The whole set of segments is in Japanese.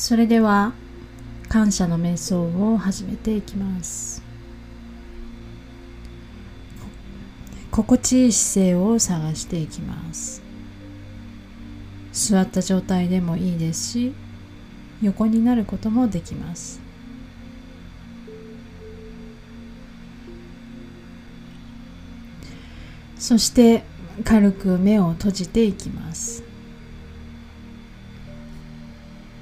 それでは感謝の瞑想を始めていきます。心地いい姿勢を探していきます。座った状態でもいいですし横になることもできます。そして軽く目を閉じていきます。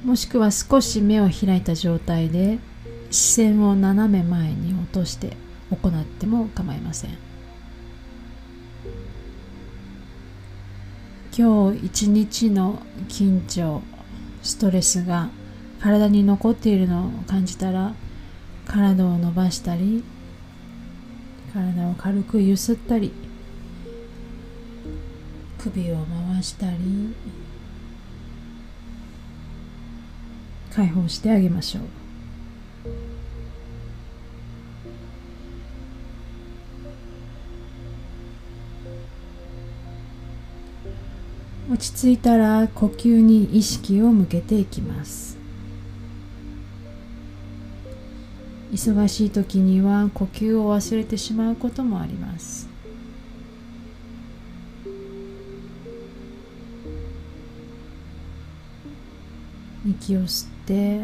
もしくは少し目を開いた状態で視線を斜め前に落として行っても構いません。今日一日の緊張ストレスが体に残っているのを感じたら体を伸ばしたり体を軽くゆすったり首を回したり解放してあげましょう。落ち着いたら呼吸に意識を向けていきます。忙しい時には呼吸を忘れてしまうこともあります。息を吸って。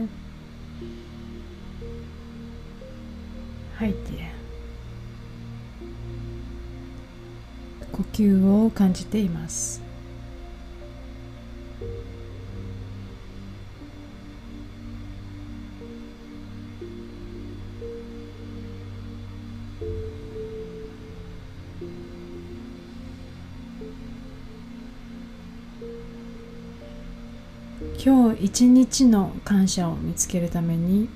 吐いて。呼吸を感じています。今日一日の感謝を見つけるために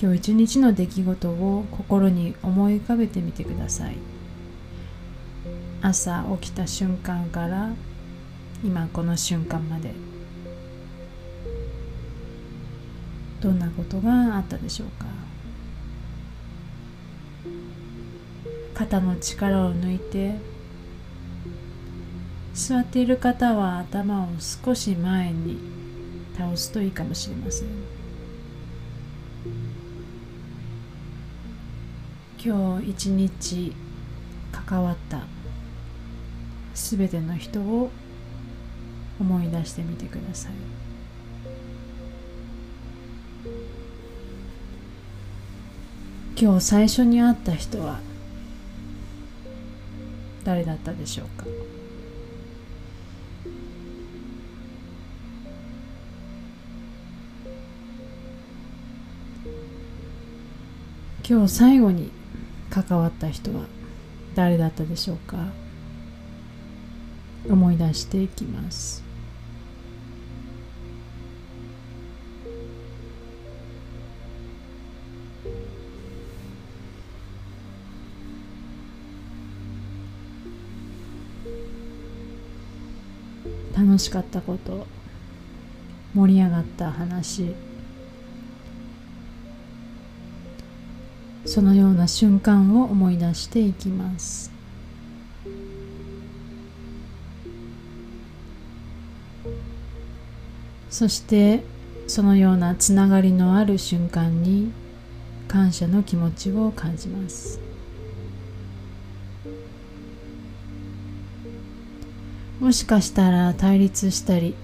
今日一日の出来事を心に思い浮かべてみてください。朝起きた瞬間から今この瞬間まで。どんなことがあったでしょうか？肩の力を抜いて座っている方は頭を少し前に倒すといいかもしれません。今日一日関わったすべての人を思い出してみてください。今日最初に会った人は誰だったでしょうか？今日最後に関わった人は誰だったでしょうか？思い出していきます。楽しかったこと盛り上がった話。そのような瞬間を思い出していきます。そしてそのようなつながりのある瞬間に感謝の気持ちを感じます。もしかしたら対立したり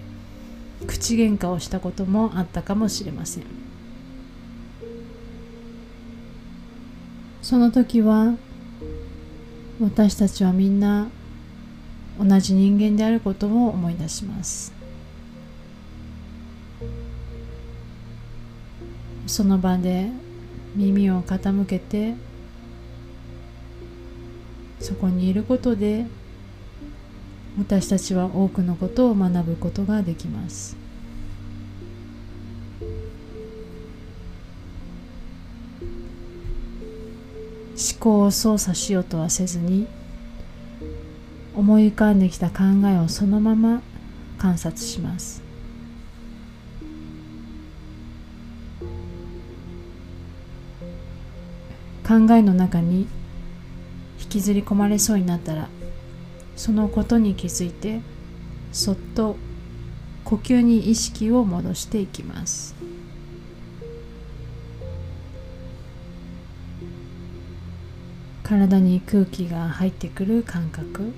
口喧嘩をしたこともあったかもしれません。その時は私たちはみんな同じ人間であることを思い出します。その場で耳を傾けてそこにいることで私たちは多くのことを学ぶことができます。考を操作しようとはせずに思い浮かんできた考えをそのまま観察します。考えの中に引きずり込まれそうになったらそのことに気づいてそっと呼吸に意識を戻していきます。体に空気が入ってくる感覚。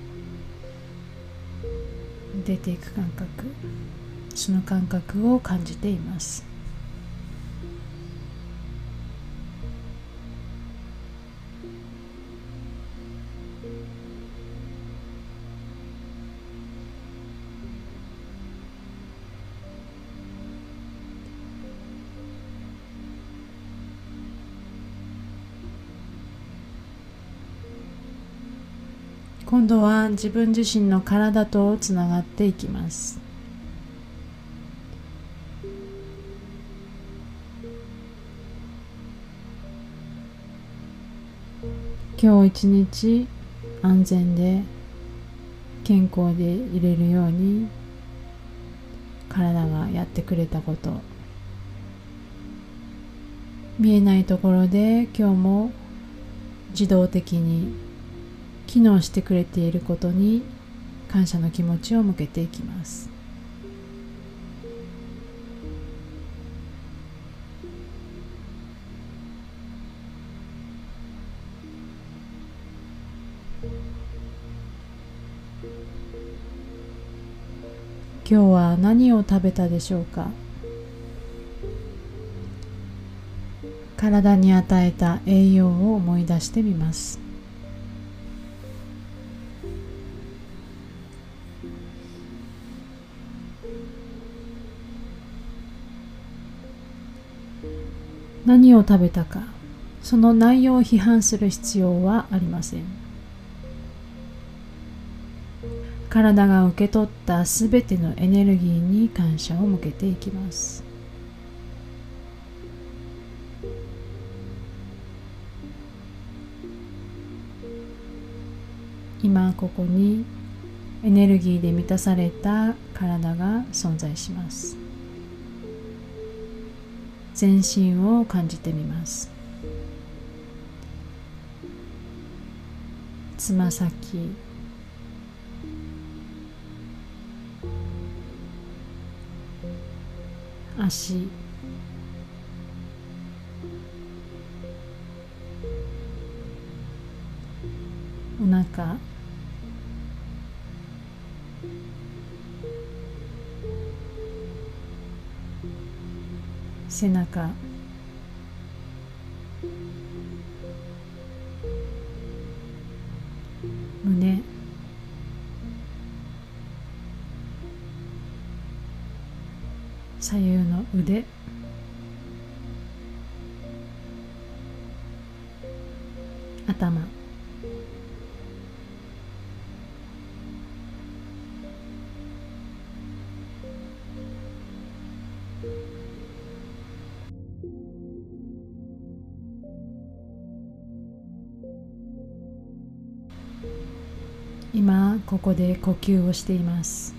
出ていく感覚。その感覚を感じています。今度は自分自身の体とつながっていきます。今日一日安全で健康でいれるように体がやってくれたこと。見えないところで今日も自動的に機能してくれていることに感謝の気持ちを向けていきます。今日は何を食べたでしょうか？体に与えた栄養を思い出してみます。何を食べたかその内容を批判する必要はありません。体が受け取ったすべてのエネルギーに感謝を向けていきます。今ここにエネルギーで満たされた体が存在します。全身を感じてみます。つま先。足。お腹。背中。胸。左右の腕。頭。ここで呼吸をしています。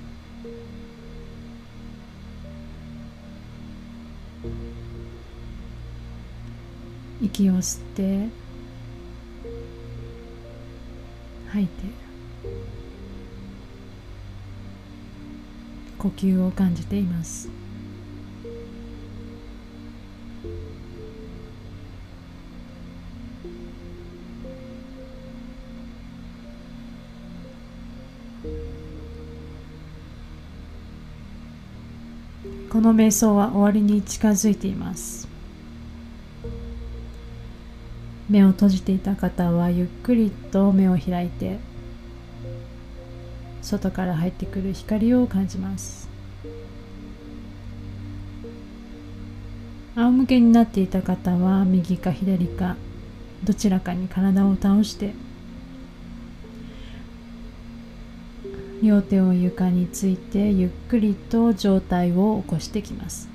息を吸って吐いて呼吸を感じています。この瞑想は終わりに近づいています。目を閉じていた方はゆっくりと目を開いて外から入ってくる光を感じます。仰向けになっていた方は右か左かどちらかに体を倒して両手を床についてゆっくりと上体を起こしてきます。